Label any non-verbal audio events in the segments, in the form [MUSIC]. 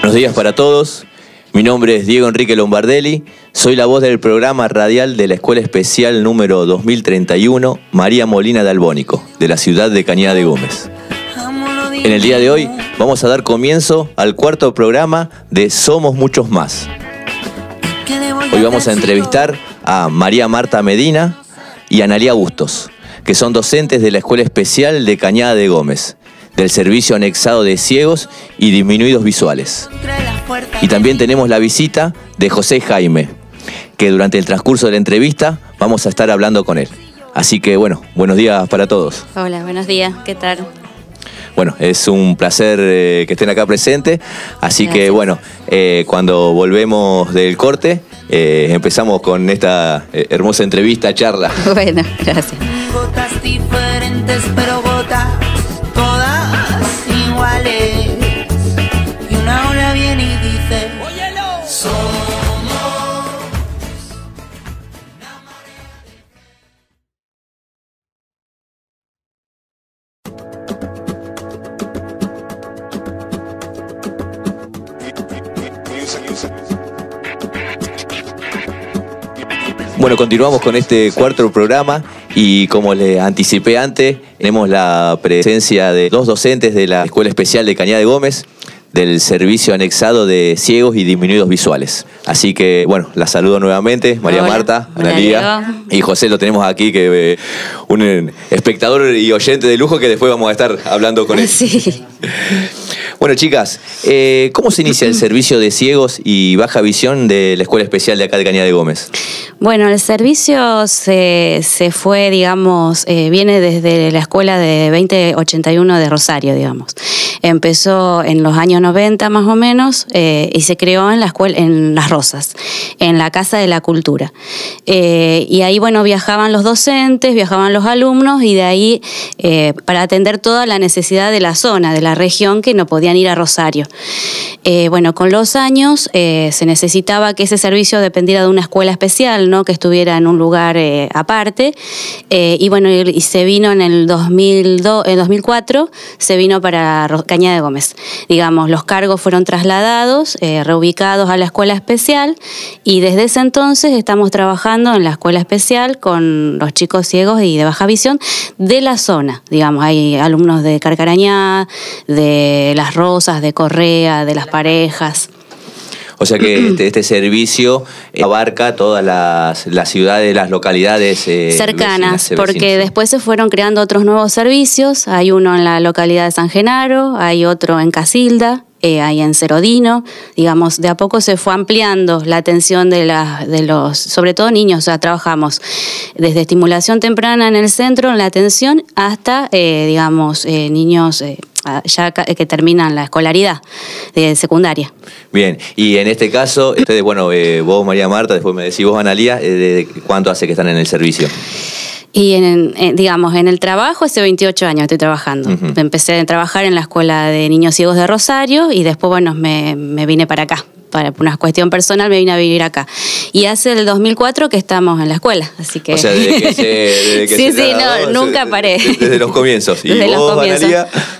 Buenos días para todos. Mi nombre es Diego Enrique Lombardelli. Soy la voz del programa radial de la Escuela Especial número 2031 María Molina de Albónico, de la ciudad de Cañada de Gómez. En el día de hoy vamos a dar comienzo al cuarto programa de Somos Muchos Más. Hoy vamos a entrevistar a María Marta Medina y a Analia Bustos, que son docentes de la Escuela Especial de Cañada de Gómez, del Servicio Anexado de Ciegos y Disminuidos Visuales. Y también tenemos la visita de José Jaime, que durante el transcurso de la entrevista vamos a estar hablando con él. Así que bueno, buenos días para todos. Hola, buenos días, ¿qué tal? Bueno, es un placer eh, que estén acá presentes, así que bueno, eh, cuando volvemos del corte, eh, empezamos con esta hermosa entrevista, charla. [LAUGHS] Bueno, gracias. Gotas diferentes, pero gotas Bueno, continuamos con este cuarto programa y como les anticipé antes, tenemos la presencia de dos docentes de la Escuela Especial de Cañada de Gómez del Servicio Anexado de Ciegos y Disminuidos Visuales. Así que, bueno, la saludo nuevamente, María Hola. Marta, Analía y José lo tenemos aquí, que eh, un espectador y oyente de lujo que después vamos a estar hablando con él. [LAUGHS] Sí. Bueno, chicas, eh, ¿cómo se inicia el [CLEARS THROAT] servicio de ciegos y baja visión de la Escuela Especial de acá de Cañada de Gómez? Bueno, el servicio se, se fue, digamos, eh, viene desde la escuela de 2081 de Rosario, digamos. Empezó en los años 90 más o menos eh, y se creó en la escuela, en Las Rosas, en la Casa de la Cultura. Eh, y ahí, bueno, viajaban los docentes, viajaban los alumnos y de ahí eh, para atender toda la necesidad de la zona, de la región que no podían ir a Rosario. Bueno, con los años se necesitaba que ese servicio dependiera de una escuela especial, ¿no? que estuviera en un lugar aparte. Y bueno, y, se vino en el 2002, en 2004, se vino para Cañada de Gómez. Digamos, los cargos fueron trasladados, eh, reubicados a la escuela especial y desde ese entonces estamos trabajando en la escuela especial con los chicos ciegos y de baja visión de la zona. Digamos, hay alumnos de Carcarañá, de Las Rosas, de Correa, de las parejas. O sea que [CLEARS THROAT] este, este servicio eh, abarca todas las, las ciudades, las localidades eh, cercanas, vecinas, eh, porque vecinas. después se fueron creando otros nuevos servicios. Hay uno en la localidad de San Genaro, hay otro en Casilda, eh, hay en Cerodino. Digamos, de a poco se fue ampliando la atención de, la- de los, sobre todo niños. O sea, trabajamos desde estimulación temprana en el centro, en la atención, hasta, eh, digamos, eh, niños eh, ya ca- que terminan la escolaridad de secundaria. Bien, y en este caso, ustedes, bueno, eh, vos María Marta, después me decís vos Analía, eh, ¿cuánto hace que están en el servicio? Y en, en- digamos, en el trabajo, hace 28 años estoy trabajando. Empecé a trabajar en la Escuela de Niños Ciegos de Rosario y después, bueno, me, me vine para acá. Para una cuestión personal me vine a vivir acá. Y hace el 2004 que estamos en la escuela, así que... O sea, desde que [LAUGHS] se, desde que sí, se sí, no, nunca paré. Desde los comienzos. [LAUGHS] ¿Y Desde los comienzos.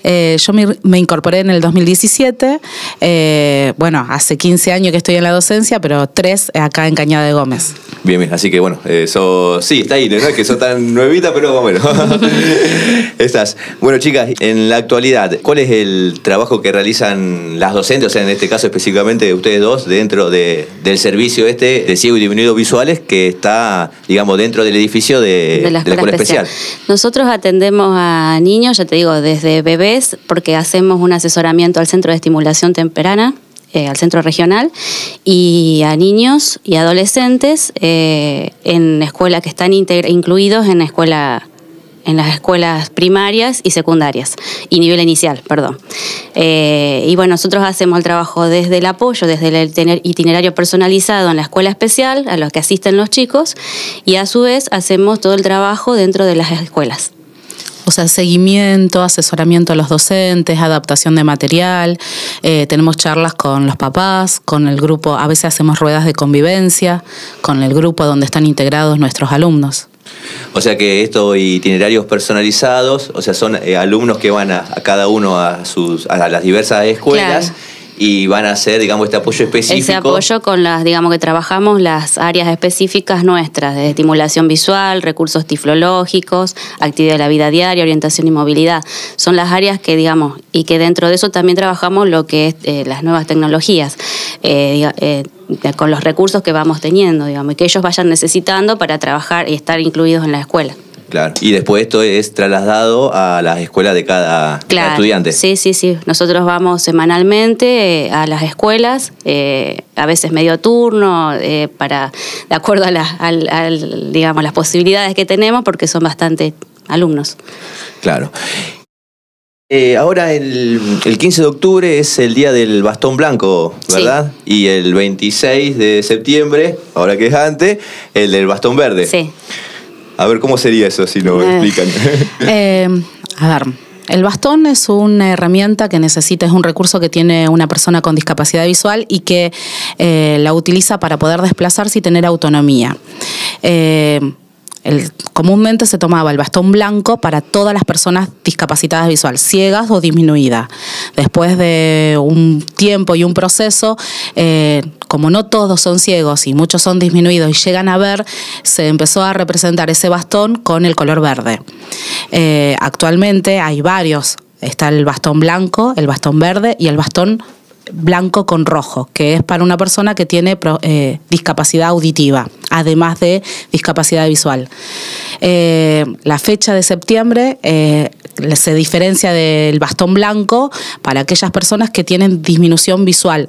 Eh, yo me, me incorporé en el 2017. eh, bueno, hace 15 años que estoy en la docencia, pero tres acá en Cañada de Gómez. Bien, bien, así que bueno, eso sí, está ahí, no es que son tan nuevita, pero bueno. [LAUGHS] Estás. Bueno, chicas, en la actualidad, ¿cuál es el trabajo que realizan las docentes, o sea, en este caso específicamente ustedes dos, dentro de- del servicio este de ciego y disminuidos visuales que está, digamos, dentro del edificio de, de la escuela, especial. especial? Nosotros atendemos a niños, ya te digo, desde bebés, porque hacemos un asesoramiento al Centro de Estimulación Temprana, eh, al Centro Regional, y a niños y adolescentes eh, en escuelas que están incluidos en la escuela en las escuelas primarias y secundarias, y nivel inicial, perdón. Eh, y bueno, nosotros hacemos el trabajo desde el apoyo, desde el itinerario personalizado en la escuela especial, a los que asisten los chicos, y a su vez hacemos todo el trabajo dentro de las escuelas. O sea, seguimiento, asesoramiento a los docentes, adaptación de material. eh, tenemos charlas con los papás, con el grupo, a veces hacemos ruedas de convivencia, con el grupo donde están integrados nuestros alumnos. O sea que estos itinerarios personalizados, o sea, son eh, alumnos que van a, cada uno a, sus, a las diversas escuelas. Y van a hacer, digamos, este apoyo específico. Ese apoyo con las, digamos que trabajamos las áreas específicas nuestras, de estimulación visual, recursos tiflológicos, actividad de la vida diaria, orientación y movilidad. Son las áreas que, digamos, y que dentro de eso también trabajamos lo que es eh, las nuevas tecnologías, eh, eh, con los recursos que vamos teniendo, digamos, y que ellos vayan necesitando para trabajar y estar incluidos en la escuela. Claro. Y después esto es trasladado a las escuelas de cada, cada estudiante. Sí, sí, sí. Nosotros vamos semanalmente eh, a las escuelas, eh, a veces medio turno, eh, para de acuerdo a las, al, digamos, las posibilidades que tenemos, porque son bastante alumnos. Claro. Eh, ahora el, el 15 de octubre es el día del bastón blanco, ¿verdad? Y el 26 de septiembre, ahora que es antes, el del bastón verde. Sí. A ver cómo sería eso si nos Eh. explican. [LAUGHS] Eh, a ver, el bastón es una herramienta que necesita, es un recurso que tiene una persona con discapacidad visual y que eh, la utiliza para poder desplazarse y tener autonomía. El- comúnmente se tomaba el bastón blanco para todas las personas discapacitadas visual, ciegas o disminuidas. Después de un tiempo y un proceso, eh, como no todos son ciegos y muchos son disminuidos y llegan a ver, se empezó a representar ese bastón con el color verde. Eh, actualmente hay varios. Está el bastón blanco, el bastón verde y el bastón blanco con rojo, que es para una persona que tiene eh, discapacidad auditiva, además de discapacidad visual. Eh, la fecha de septiembre eh, se diferencia del bastón blanco para aquellas personas que tienen disminución visual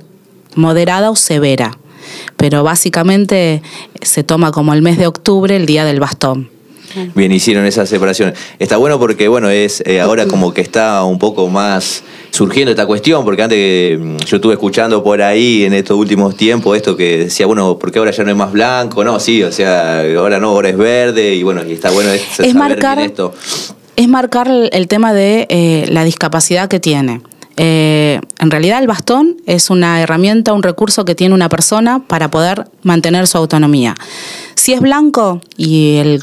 moderada o severa, pero básicamente se toma como el mes de octubre el día del bastón. Bien, hicieron esa separación. Está bueno porque, bueno, es eh, ahora como que está un poco más surgiendo esta cuestión, porque antes mm, yo estuve escuchando por ahí en estos últimos tiempos esto que decía, bueno, ¿por qué ahora ya no es más blanco? No, sí, o sea, ahora no, ahora es verde y bueno, y está bueno es, saber marcar- bien esto. es marcar el, el tema de eh, la discapacidad que tiene. Eh, en realidad el bastón es una herramienta, un recurso que tiene una persona para poder mantener su autonomía. Si es blanco y el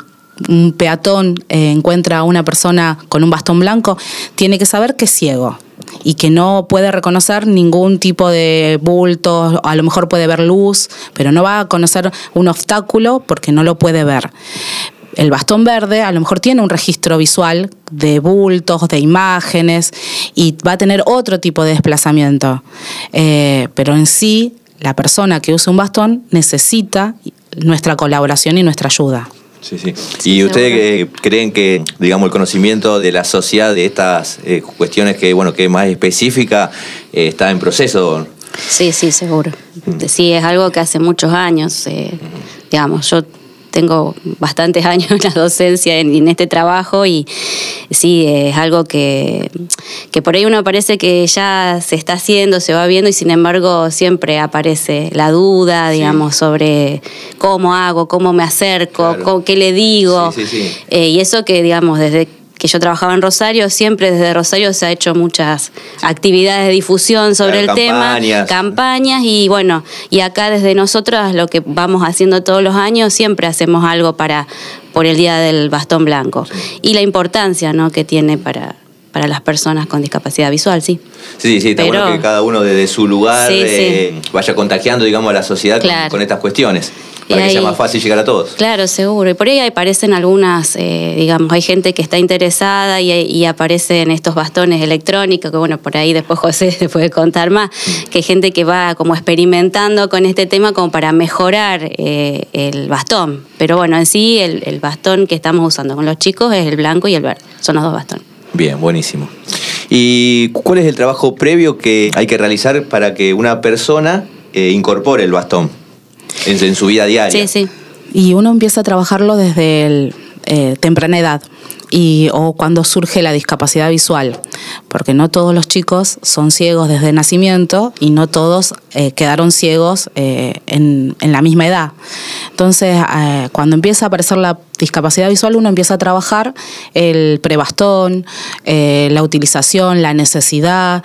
un peatón eh, encuentra a una persona con un bastón blanco, tiene que saber que es ciego y que no puede reconocer ningún tipo de bulto, a lo mejor puede ver luz, pero no va a conocer un obstáculo porque no lo puede ver. El bastón verde a lo mejor tiene un registro visual de bultos, de imágenes y va a tener otro tipo de desplazamiento. Eh, pero en sí, la persona que usa un bastón necesita nuestra colaboración y nuestra ayuda. Sí, sí. Sí, ¿Y ustedes eh, creen que, digamos, el conocimiento de la sociedad de estas eh, cuestiones que, bueno, que es más específica eh, está en proceso? Sí, sí, seguro. Sí, es algo que hace muchos años, eh, digamos, yo tengo bastantes [LAUGHS] años en la docencia, en, en este trabajo, y sí, es algo que, que por ahí uno parece que ya se está haciendo, se va viendo, y sin embargo siempre aparece la duda, digamos, sobre cómo hago, cómo me acerco, Claro. cómo- qué le digo. Sí, sí, sí. Eh, y eso que, digamos, desde que yo trabajaba en Rosario, siempre desde Rosario se ha hecho muchas actividades de difusión sobre Claro, el tema, campañas. y bueno, y acá desde nosotras lo que vamos haciendo todos los años, siempre hacemos algo para por el Día del Bastón Blanco. Y la importancia ¿no? que tiene para, para las personas con discapacidad visual, sí. Sí, sí, está Pero- bueno que cada uno desde su lugar Sí, eh, vaya contagiando, digamos, a la sociedad con, estas cuestiones, Y para que sea más fácil llegar a todos. Claro, seguro. Y por ahí aparecen algunas, eh, digamos, hay gente que está interesada y, y aparecen estos bastones electrónicos, que bueno, por ahí después José [LAUGHS] te puede contar más, que hay gente que va como experimentando con este tema como para mejorar eh, el bastón. Pero bueno, en sí el, el bastón que estamos usando con los chicos es el blanco y el verde. Son los dos bastones. Bien, buenísimo. ¿Y cuál es el trabajo previo que hay que realizar para que una persona eh, incorpore el bastón en, su vida diaria? Sí, sí. Y uno empieza a trabajarlo desde el, eh, temprana edad y, o cuando surge la discapacidad visual, porque no todos los chicos son ciegos desde nacimiento y no todos eh, quedaron ciegos eh, en, la misma edad. Entonces, eh, cuando empieza a aparecer la discapacidad visual, uno empieza a trabajar el prebastón, la utilización, la necesidad,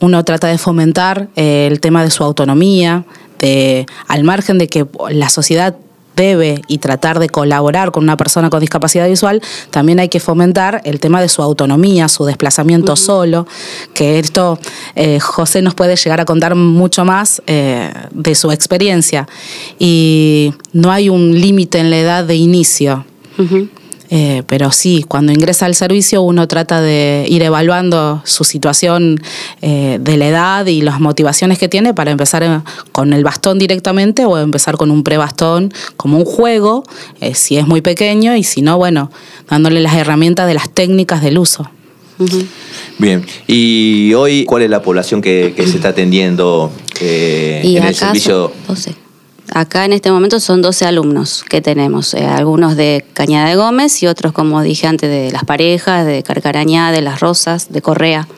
uno trata de fomentar el tema de su autonomía, de, al margen de que la sociedad debe y tratar de colaborar con una persona con discapacidad visual, también hay que fomentar el tema de su autonomía, su desplazamiento solo, que esto eh, José nos puede llegar a contar mucho más eh, de su experiencia. Y no hay un límite en la edad de inicio. Eh, pero sí, cuando ingresa al servicio uno trata de ir evaluando su situación eh, de la edad y las motivaciones que tiene para empezar eh, con el bastón directamente o empezar con un pre-bastón como un juego, si es muy pequeño, y si no, bueno, dándole las herramientas de las técnicas del uso. Bien, y hoy, ¿cuál es la población que, se está atendiendo en el servicio? Acá en este momento son 12 alumnos que tenemos, eh, algunos de Cañada de Gómez y otros, como dije antes, de las parejas, de Carcarañá, de Las Rosas, de Correa,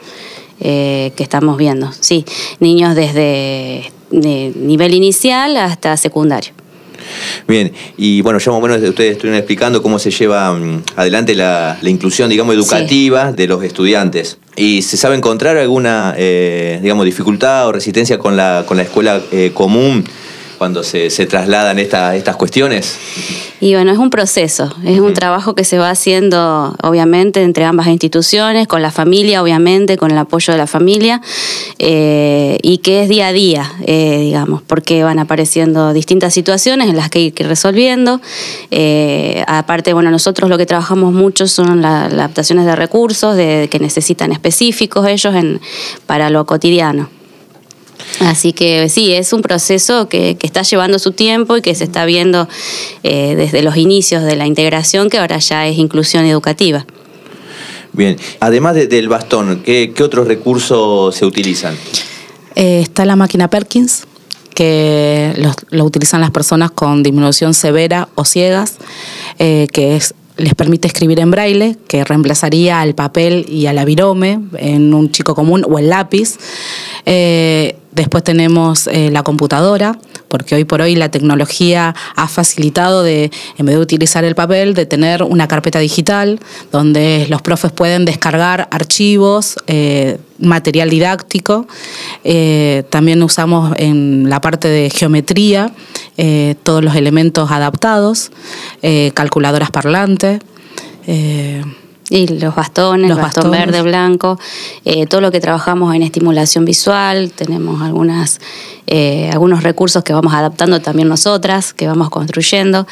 eh, que estamos viendo. Sí, niños desde nivel inicial hasta secundario. Bien, y bueno, ya más o menos ustedes estuvieron explicando cómo se lleva mm, adelante la, inclusión, digamos, educativa de los estudiantes. ¿Y se sabe encontrar alguna, eh, digamos, dificultad o resistencia con la, con la escuela común? Cuando se, trasladan estas cuestiones? Y bueno, es un proceso, es un trabajo que se va haciendo obviamente entre ambas instituciones, con la familia obviamente, con el apoyo de la familia, eh, y que es día a día, eh, digamos, porque van apareciendo distintas situaciones en las que hay que ir resolviendo. Eh, aparte, bueno, nosotros lo que trabajamos mucho son las adaptaciones de recursos de, que necesitan específicos ellos en, para lo cotidiano. Así que sí, es un proceso que, está llevando su tiempo y que se está viendo eh, desde los inicios de la integración, que ahora ya es inclusión educativa. Bien, además del bastón, ¿qué, otros recursos se utilizan? Eh, está la máquina Perkins, que lo, utilizan las personas con disminución severa o ciegas, eh, que es les permite escribir en braille, que reemplazaría al papel y al avirome en un chico común o el lápiz. Eh, después tenemos eh, la computadora, porque hoy por hoy la tecnología ha facilitado de, en vez de utilizar el papel, de tener una carpeta digital donde los profes pueden descargar archivos, eh, material didáctico. también usamos en la parte de geometría todos los elementos adaptados, calculadoras parlantes. Y los bastones, los bastón verde, blanco, eh, todo lo que trabajamos en estimulación visual, tenemos algunas, eh, algunos recursos que vamos adaptando también nosotras, que vamos construyendo.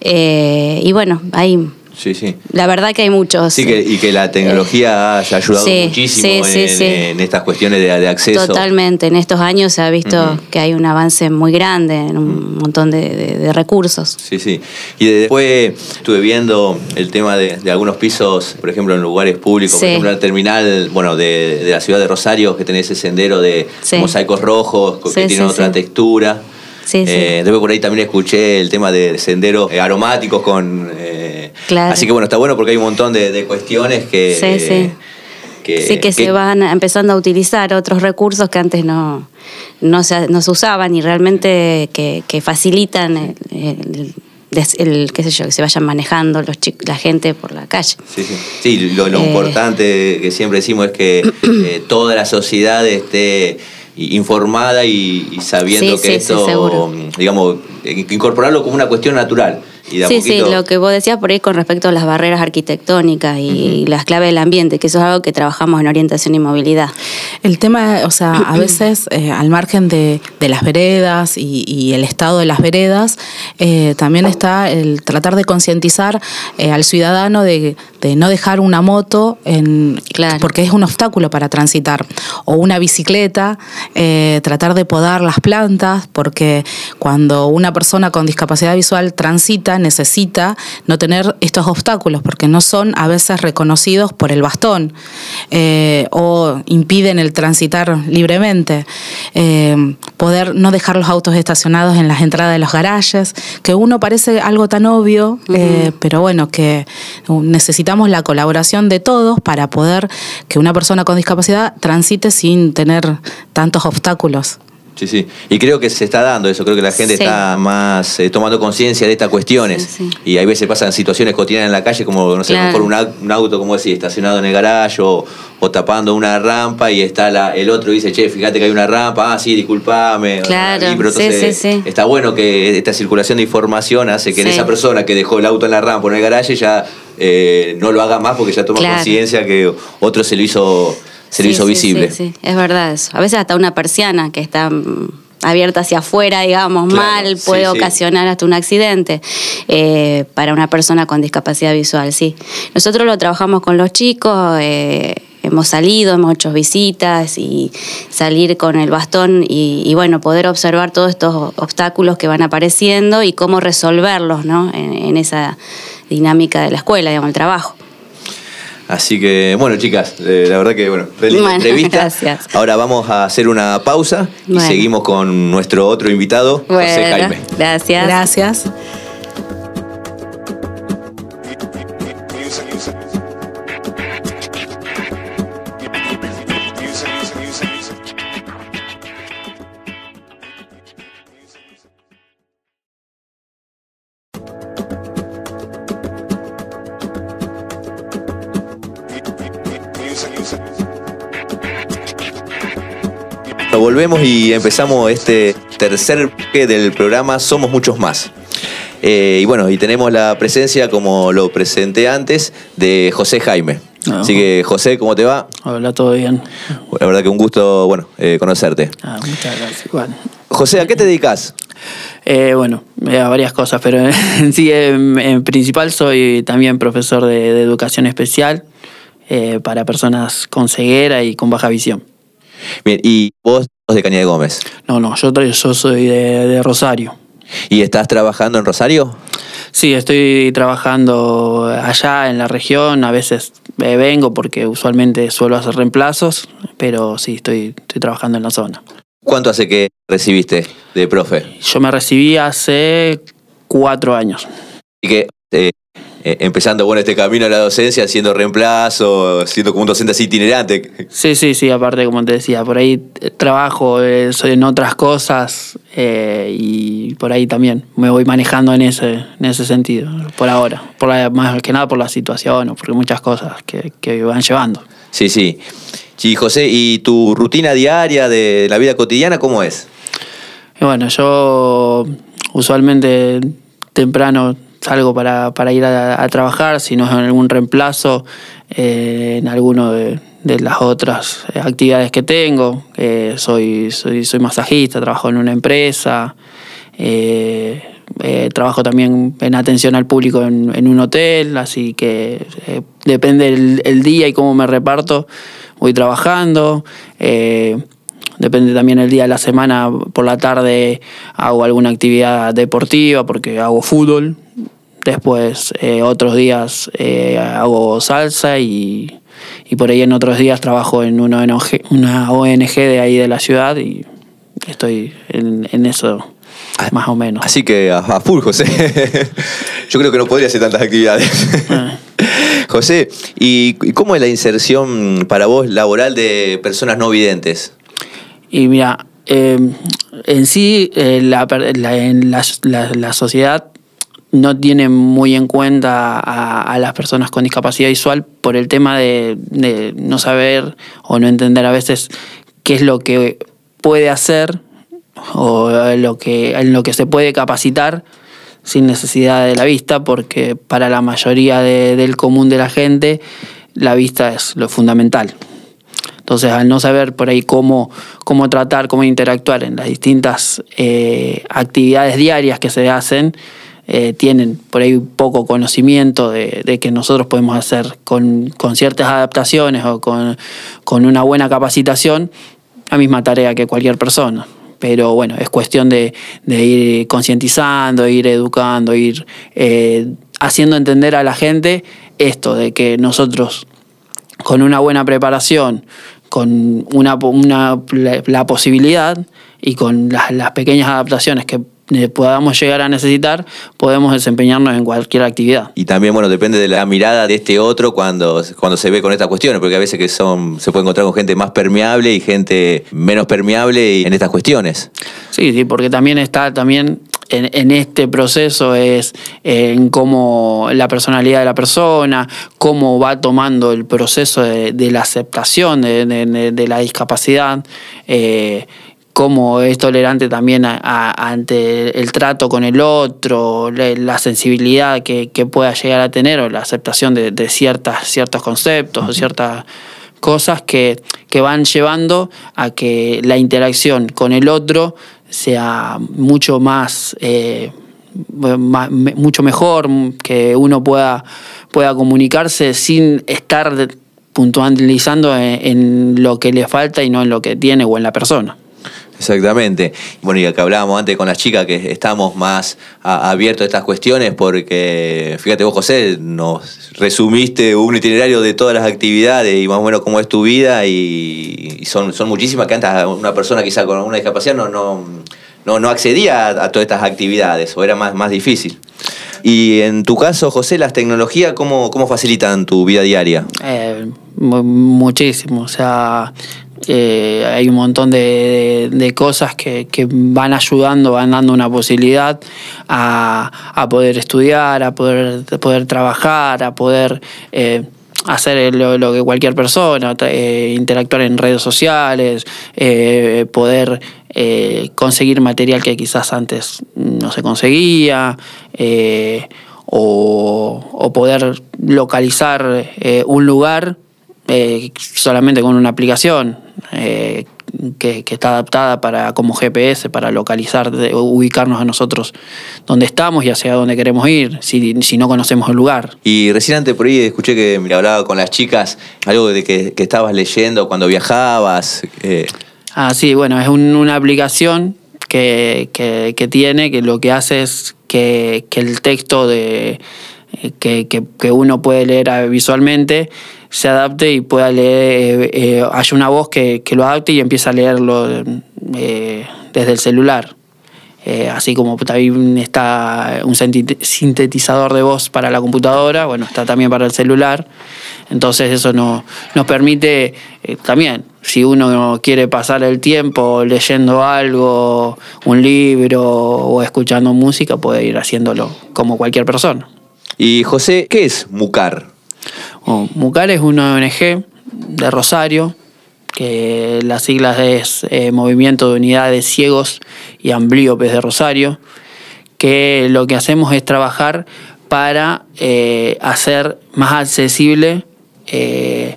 Eh, y bueno, hay Sí, sí. La verdad que hay muchos. Sí, que, y que la tecnología haya ayudado muchísimo en, estas cuestiones de, acceso. Totalmente. En estos años se ha visto que hay un avance muy grande en un montón de, recursos. Sí, sí. Y después estuve viendo el tema de, algunos pisos, por ejemplo, en lugares públicos, por ejemplo, en el terminal bueno, de, la ciudad de Rosario, que tenés ese sendero de mosaicos rojos, que tiene otra textura. Sí, eh, después por ahí también escuché el tema de senderos aromáticos con... Eh, así que bueno, está bueno porque hay un montón de, cuestiones que... Sí, sí. Que, que, se van empezando a utilizar otros recursos que antes no, no, se, no se usaban y realmente que, facilitan el, qué sé yo, que se vayan manejando los la gente por la calle. Sí, sí. sí lo, lo eh, importante que siempre decimos es que toda la sociedad esté informada y, sabiendo que esto, digamos, incorporarlo como una cuestión natural sí, sí, lo que vos decías por ahí con respecto a las barreras arquitectónicas y las claves del ambiente, que eso es algo que trabajamos en orientación y movilidad. El tema, o sea, a [CLEARS THROAT] veces eh, al margen de, las veredas y, el estado de las veredas, eh, también está el tratar de concientizar eh, al ciudadano de, no dejar una moto en, porque es un obstáculo para transitar, o una bicicleta, tratar de podar las plantas, porque cuando una persona con discapacidad visual transita, necesita no tener estos obstáculos porque no son a veces reconocidos por el bastón eh, o impiden el transitar libremente. Eh, poder no dejar los autos estacionados en las entradas de los garajes, que uno parece algo tan obvio, eh, pero bueno, que necesitamos la colaboración de todos para poder que una persona con discapacidad transite sin tener tantos obstáculos. Sí, sí. Y creo que se está dando eso, creo que la gente Sí. está más eh, tomando conciencia de estas cuestiones. Sí, sí. Y hay veces pasan situaciones cotidianas en la calle, como, no sé, Claro. mejor un, au- un auto, como decís, estacionado en el garaje o, o tapando una rampa y está la, el otro y dice, che, fíjate que hay una rampa, ah, sí, disculpame. Claro, Y, pero entonces. Está bueno que esta circulación de información hace que en esa persona que dejó el auto en la rampa o en el garaje ya eh, no lo haga más porque ya toma Claro. conciencia que otro se lo hizo, se lo Sí, visible. Sí, sí, es verdad eso. A veces hasta una persiana que está mm, abierta hacia afuera, digamos, Claro, mal, puede sí. ocasionar hasta un accidente eh, para una persona con discapacidad visual, sí. Nosotros lo trabajamos con los chicos, eh, hemos salido, hemos hecho visitas y salir con el bastón y, y, bueno, poder observar todos estos obstáculos que van apareciendo y cómo resolverlos, ¿no? En, en esa dinámica de la escuela, digamos, el trabajo. Así que, bueno, chicas, eh, la verdad que, bueno, feliz Bueno, [LAUGHS] entrevista. gracias. Ahora vamos a hacer una pausa y Bueno. seguimos con nuestro otro invitado, José Jaime. gracias. Gracias. Volvemos y empezamos este tercer bloque del programa Somos Muchos Más. Eh, y bueno, y tenemos la presencia, como lo presenté antes, de José Jaime. Ah, Así que, José, ¿cómo te va? Hola, todo bien. La verdad que un gusto, bueno, eh, conocerte. Ah, muchas gracias. Bueno, José, ¿a qué te dedicas? Eh, bueno, a varias cosas, pero [LAUGHS] en sí, en, en principal soy también profesor de, de educación especial para personas con ceguera y con baja visión. Bien, y vos sos de Caña de Gómez. No, no, yo, soy de, de Rosario. ¿Y estás trabajando en Rosario? Sí, estoy trabajando allá en la región, a veces eh, vengo porque usualmente suelo hacer reemplazos, pero sí, estoy, estoy trabajando en la zona. ¿Cuánto hace que recibiste de profe? Yo me recibí hace cuatro años. Y que eh, eh, empezando bueno este camino a la docencia, haciendo reemplazo, siendo como un docente así itinerante. Sí, sí, sí, aparte como te decía, por ahí eh, trabajo eh, soy en otras cosas eh, y por ahí también me voy manejando en ese, en ese sentido, por ahora, por la- más que nada por la situación o porque muchas cosas que, que van llevando. Sí, sí. Sí, José, ¿y tu rutina diaria de la vida cotidiana cómo es? Y bueno, yo usualmente temprano salgo para, para ir a, trabajar, si no es en algún reemplazo, eh, en alguno de, de las otras eh, actividades que tengo. Soy, soy, soy masajista, trabajo en una empresa, eh, trabajo también en atención al público en, un hotel, así que depende el, el día y cómo me reparto, voy trabajando. Depende también el día de la semana, por la tarde hago alguna actividad deportiva porque hago fútbol. Después eh, otros días eh, hago salsa y, y por ahí en otros días trabajo en una ONG, una ONG de ahí de la ciudad y estoy en, en eso más o menos. Así que a, a full, José. [LAUGHS] Yo creo que no podría hacer tantas actividades. Ah. [LAUGHS] José, ¿y cómo es la inserción para vos laboral de personas no videntes? Y mira, eh, en sí eh, la, la- en la, la- la sociedad no tiene muy en cuenta a, las personas con discapacidad visual por el tema de, de no saber o no entender a veces qué es lo que puede hacer o lo que, en lo que se puede capacitar sin necesidad de la vista, porque para la mayoría de- del común de la gente la vista es lo fundamental. Entonces, al no saber por ahí cómo, cómo tratar, cómo interactuar en las distintas eh, actividades diarias que se hacen, eh, tienen por ahí poco conocimiento de, que nosotros podemos hacer con, con ciertas adaptaciones o con, con una buena capacitación la misma tarea que cualquier persona. Pero bueno, es cuestión de, ir concientizando, ir educando, ir eh, haciendo entender a la gente esto de que nosotros con una buena preparación, con una, una- la, posibilidad y con las, las pequeñas adaptaciones que podamos llegar a necesitar, podemos desempeñarnos en cualquier actividad. Y también, bueno, depende de la mirada de este otro cuando, cuando se ve con estas cuestiones, porque a veces que son, se puede encontrar con gente más permeable y gente menos permeable en estas cuestiones. Sí, sí, porque también está también en, este proceso es en cómo la personalidad de la persona, cómo va tomando el proceso de, la aceptación de, la discapacidad. Eh, cómo es tolerante también ante el trato con el otro, la, sensibilidad que, pueda llegar a tener o la aceptación de, ciertas, ciertos conceptos o ciertas cosas que, van llevando a que la interacción con el otro sea mucho más, eh, mucho mejor, que uno pueda, pueda comunicarse sin estar puntualizando en lo que le falta y no en lo que tiene o en la persona. Exactamente. Bueno, y que hablábamos antes con las chicas que estamos más abiertos a estas cuestiones porque, fíjate vos, José, nos resumiste un itinerario de todas las actividades y más o menos cómo es tu vida y, son, son muchísimas que antes una persona quizá con una discapacidad no, no, no, accedía a, todas estas actividades o era más, más difícil. Y en tu caso, José, las tecnologías, ¿cómo, cómo facilitan tu vida diaria? Eh, muchísimo. O sea, eh, hay un montón de, cosas que, van ayudando, van dando una posibilidad a, poder estudiar, a poder, trabajar, a poder eh, hacer lo, que cualquier persona, eh, interactuar en redes sociales, poder conseguir material que quizás antes no se conseguía. o, poder localizar un lugar solamente con una aplicación. Eh, que, está adaptada para como GPS para localizar, ubicarnos a nosotros donde estamos y hacia dónde queremos ir, si, no conocemos el lugar. Y recién antes por ahí escuché que me hablaba con las chicas algo de que, estabas leyendo cuando viajabas. Eh. Ah, sí, bueno, es una aplicación que, tiene, que lo que hace es que, el texto de, que, que uno puede leer visualmente se adapte y pueda leer, eh, eh, haya una voz que, lo adapte y empiece a leerlo eh, desde el celular. así como también está un sintetizador de voz para la computadora, bueno, está también para el celular. Entonces eso no, nos permite también, si uno quiere pasar el tiempo leyendo algo, un libro o escuchando música, puede ir haciéndolo como cualquier persona. Y José, ¿qué es MUCAR? MUCAR es una ONG de Rosario, que las siglas es eh, Movimiento de Unidades Ciegos y Ambliopes de Rosario, que lo que hacemos es trabajar para eh, hacer más accesible eh,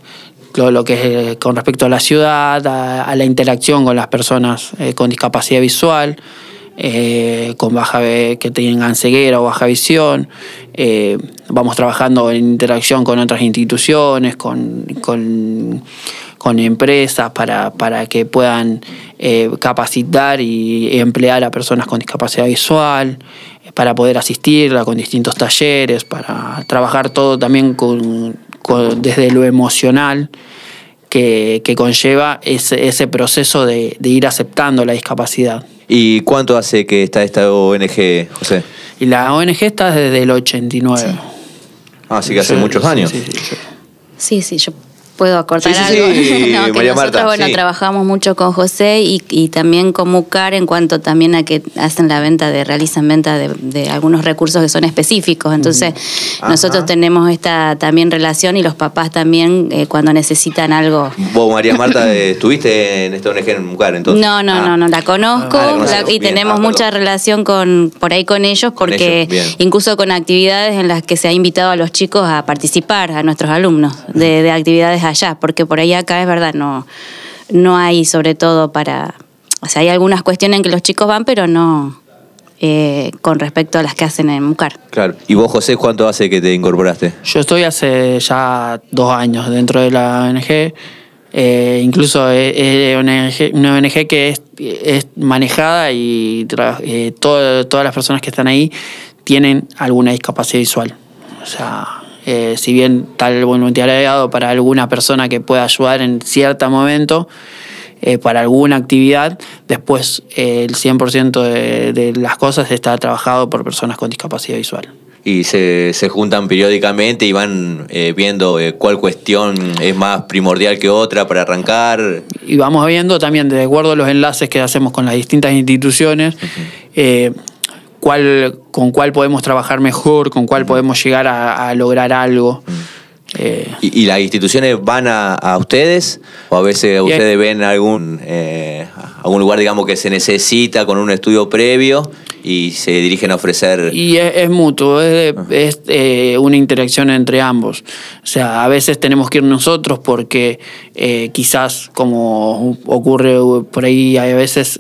lo, que con respecto a la ciudad, a, la interacción con las personas con discapacidad visual, eh, con baja que tengan ceguera o baja visión. Eh, vamos trabajando en interacción con otras instituciones, con, empresas para, que puedan eh, capacitar y emplear a personas con discapacidad visual, para poder asistirla con distintos talleres, para trabajar todo también desde lo emocional. Que, conlleva ese, proceso de ir aceptando la discapacidad. ¿Y cuánto hace que está esta ONG, José? Y la ONG está desde el 89. Ah, así que hace muchos años. Sí, sí, yo puedo acortar algo. nosotros, bueno, trabajamos mucho con José y, también con Mucar en cuanto también a que hacen la venta de, realizan venta de, algunos recursos que son específicos. Entonces, nosotros tenemos esta también relación y los papás también eh, cuando necesitan algo. Vos, María [LAUGHS] Marta, estuviste en esta ONG en Mucar, entonces. No, no, no, ah. no, la conozco ah, y tenemos ah, mucha relación con por ahí con ellos porque incluso con actividades en las que se ha invitado a los chicos a participar, a nuestros alumnos, de, de actividades allá, porque por ahí acá es verdad, no, no hay sobre todo para... O sea, hay algunas cuestiones en que los chicos van, pero no eh, con respecto a las que hacen en Mucar. Claro. ¿Y vos, José, cuánto hace que te incorporaste? Yo estoy hace ya dos años dentro de la ONG. Eh, incluso es, una ONG que es, manejada y eh, todas las personas que están ahí tienen alguna discapacidad visual. O sea, eh, si bien tal voluntariado para alguna persona que pueda ayudar en cierto momento, eh, para alguna actividad, después eh, el 100% de, de las cosas está trabajado por personas con discapacidad visual. Y se, se juntan periódicamente y van eh, viendo cuál cuestión es más primordial que otra para arrancar. Y vamos viendo también, de acuerdo a los enlaces que hacemos con las distintas instituciones, cuál, con cuál podemos trabajar mejor, con cuál podemos llegar a, a lograr algo. Eh, ¿Y, y las instituciones van a, a ustedes? ¿O a veces ustedes ven algún, eh, algún lugar, digamos, que se necesita con un estudio previo y se dirigen a ofrecer... Y es, es mutuo, es, es, eh, una interacción entre ambos. O sea, a veces tenemos que ir nosotros porque eh, quizás, como ocurre por ahí, hay veces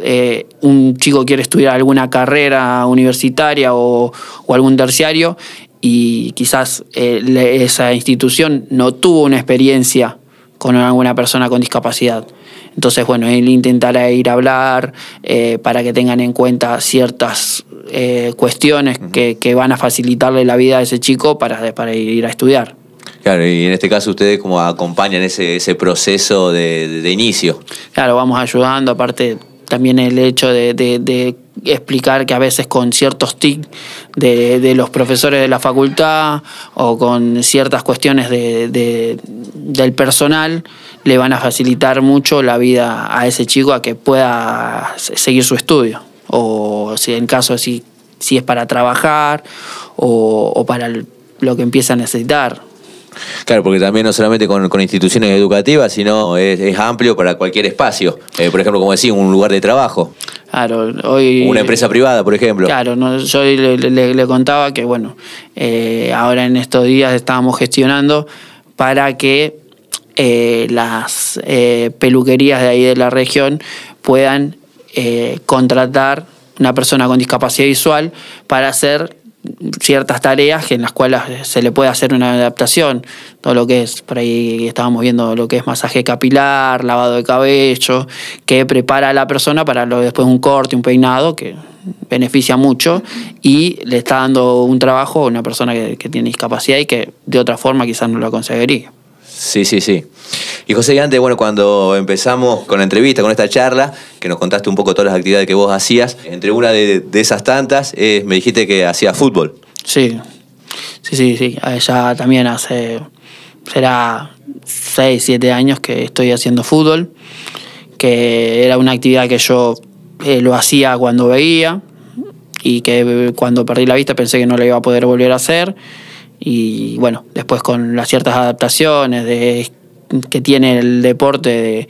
un chico quiere estudiar alguna carrera universitaria o, o algún terciario y quizás eh, le- esa institución no tuvo una experiencia con alguna persona con discapacidad. Entonces, bueno, él intentará ir a hablar eh, para que tengan en cuenta ciertas eh, cuestiones que, que van a facilitarle la vida a ese chico para, para ir a estudiar. Claro, y en este caso ustedes como acompañan ese, ese proceso de, de- de inicio. Claro, vamos ayudando, aparte también el hecho de- de explicar que a veces con ciertos tics de, de los profesores de la facultad o con ciertas cuestiones de, de- del personal le van a facilitar mucho la vida a ese chico a que pueda se- seguir su estudio. O si en caso si, si es para trabajar o, para lo que empieza a necesitar. Claro, porque también no solamente con, con instituciones educativas, sino es, es amplio para cualquier espacio. Eh, por ejemplo, como decía, un lugar de trabajo, Claro, hoy... una empresa privada, por ejemplo. Claro, no, yo le, le- le contaba que, bueno, eh, ahora en estos días estábamos gestionando para que eh, las peluquerías de ahí de la región puedan contratar una persona con discapacidad visual para hacer ciertas tareas en las cuales se le puede hacer una adaptación. Todo lo que es, por ahí estábamos viendo lo que es masaje capilar, lavado de cabello, que prepara a la persona para lo, después un corte, un peinado, que beneficia mucho y le está dando un trabajo a una persona que, que tiene discapacidad y que de otra forma quizás no lo conseguiría. Sí, sí, sí. Y José, y antes, bueno, cuando empezamos con la entrevista, con esta charla, que nos contaste un poco todas las actividades que vos hacías, entre una de, esas tantas, me dijiste que hacías fútbol. Sí, sí, sí, sí. Eh, Ya también hace, será 6, 7 años que estoy haciendo fútbol, que era una actividad que yo eh, lo hacía cuando veía y que cuando perdí la vista pensé que no lo iba a poder volver a hacer. Y bueno, después con las ciertas adaptaciones de, que tiene el deporte de,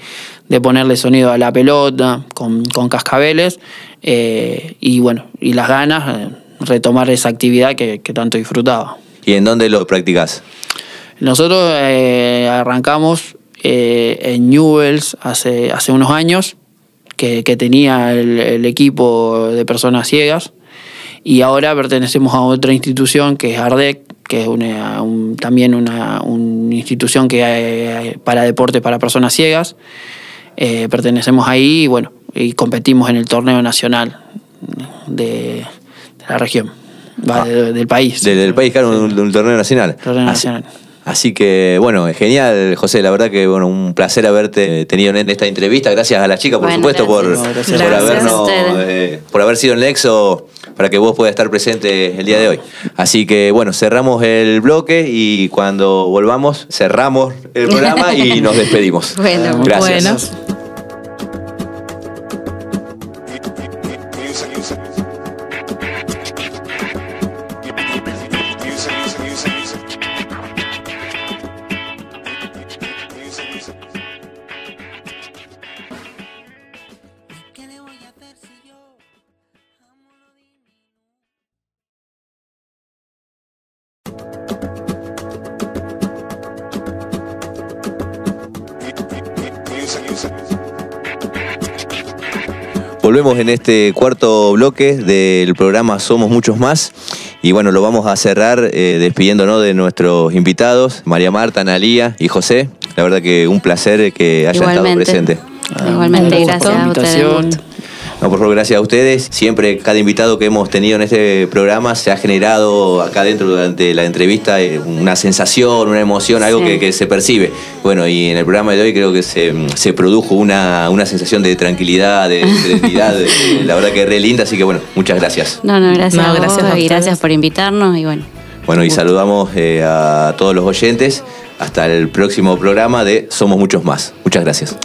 de ponerle sonido a la pelota con, con cascabeles eh, y bueno, y las ganas, eh, retomar esa actividad que, que tanto disfrutaba. ¿Y en dónde lo practicás? Nosotros eh, arrancamos eh, en Newells hace, hace unos años, que, que tenía el, el equipo de personas ciegas, y ahora pertenecemos a otra institución que es ARDEC, que es una- un- también una, una institución que hay para deporte para personas ciegas. Eh, pertenecemos ahí y bueno, y competimos en el torneo nacional de, de la región, va, de- del país. Del, del país, claro, un, un torneo nacional. Torneo Así- nacional. Así que, bueno, genial, José. La verdad que, bueno, un placer haberte tenido en esta entrevista. Gracias a la chica, por Bueno, supuesto, por. Gracias. por, Gracias habernos, eh, por haber sido el nexo para que vos puedas estar presente el día de hoy. Así que, bueno, cerramos el bloque y cuando volvamos, cerramos el programa y nos despedimos. [LAUGHS] Bueno, Gracias. bueno. Volvemos en este cuarto bloque del programa Somos Muchos Más. Y bueno, lo vamos a cerrar eh, despidiéndonos de nuestros invitados, María Marta, Analía y José. La verdad que un placer que hayan estado presentes. Igualmente, gracias a ustedes. No, por favor, gracias a ustedes. Siempre cada invitado que hemos tenido en este programa se ha generado acá dentro durante la entrevista eh, una sensación, una emoción, algo Sí. que, que se percibe. Bueno, y en el programa de hoy creo que se, se produjo una, una sensación de tranquilidad, de serenidad, [LAUGHS] la verdad que es re linda, así que bueno, muchas gracias. No, no, gracias, No, a vos gracias a y ustedes. gracias por invitarnos y bueno. Bueno, y saludamos eh, a todos los oyentes. Hasta el próximo programa de Somos Muchos Más. Muchas gracias.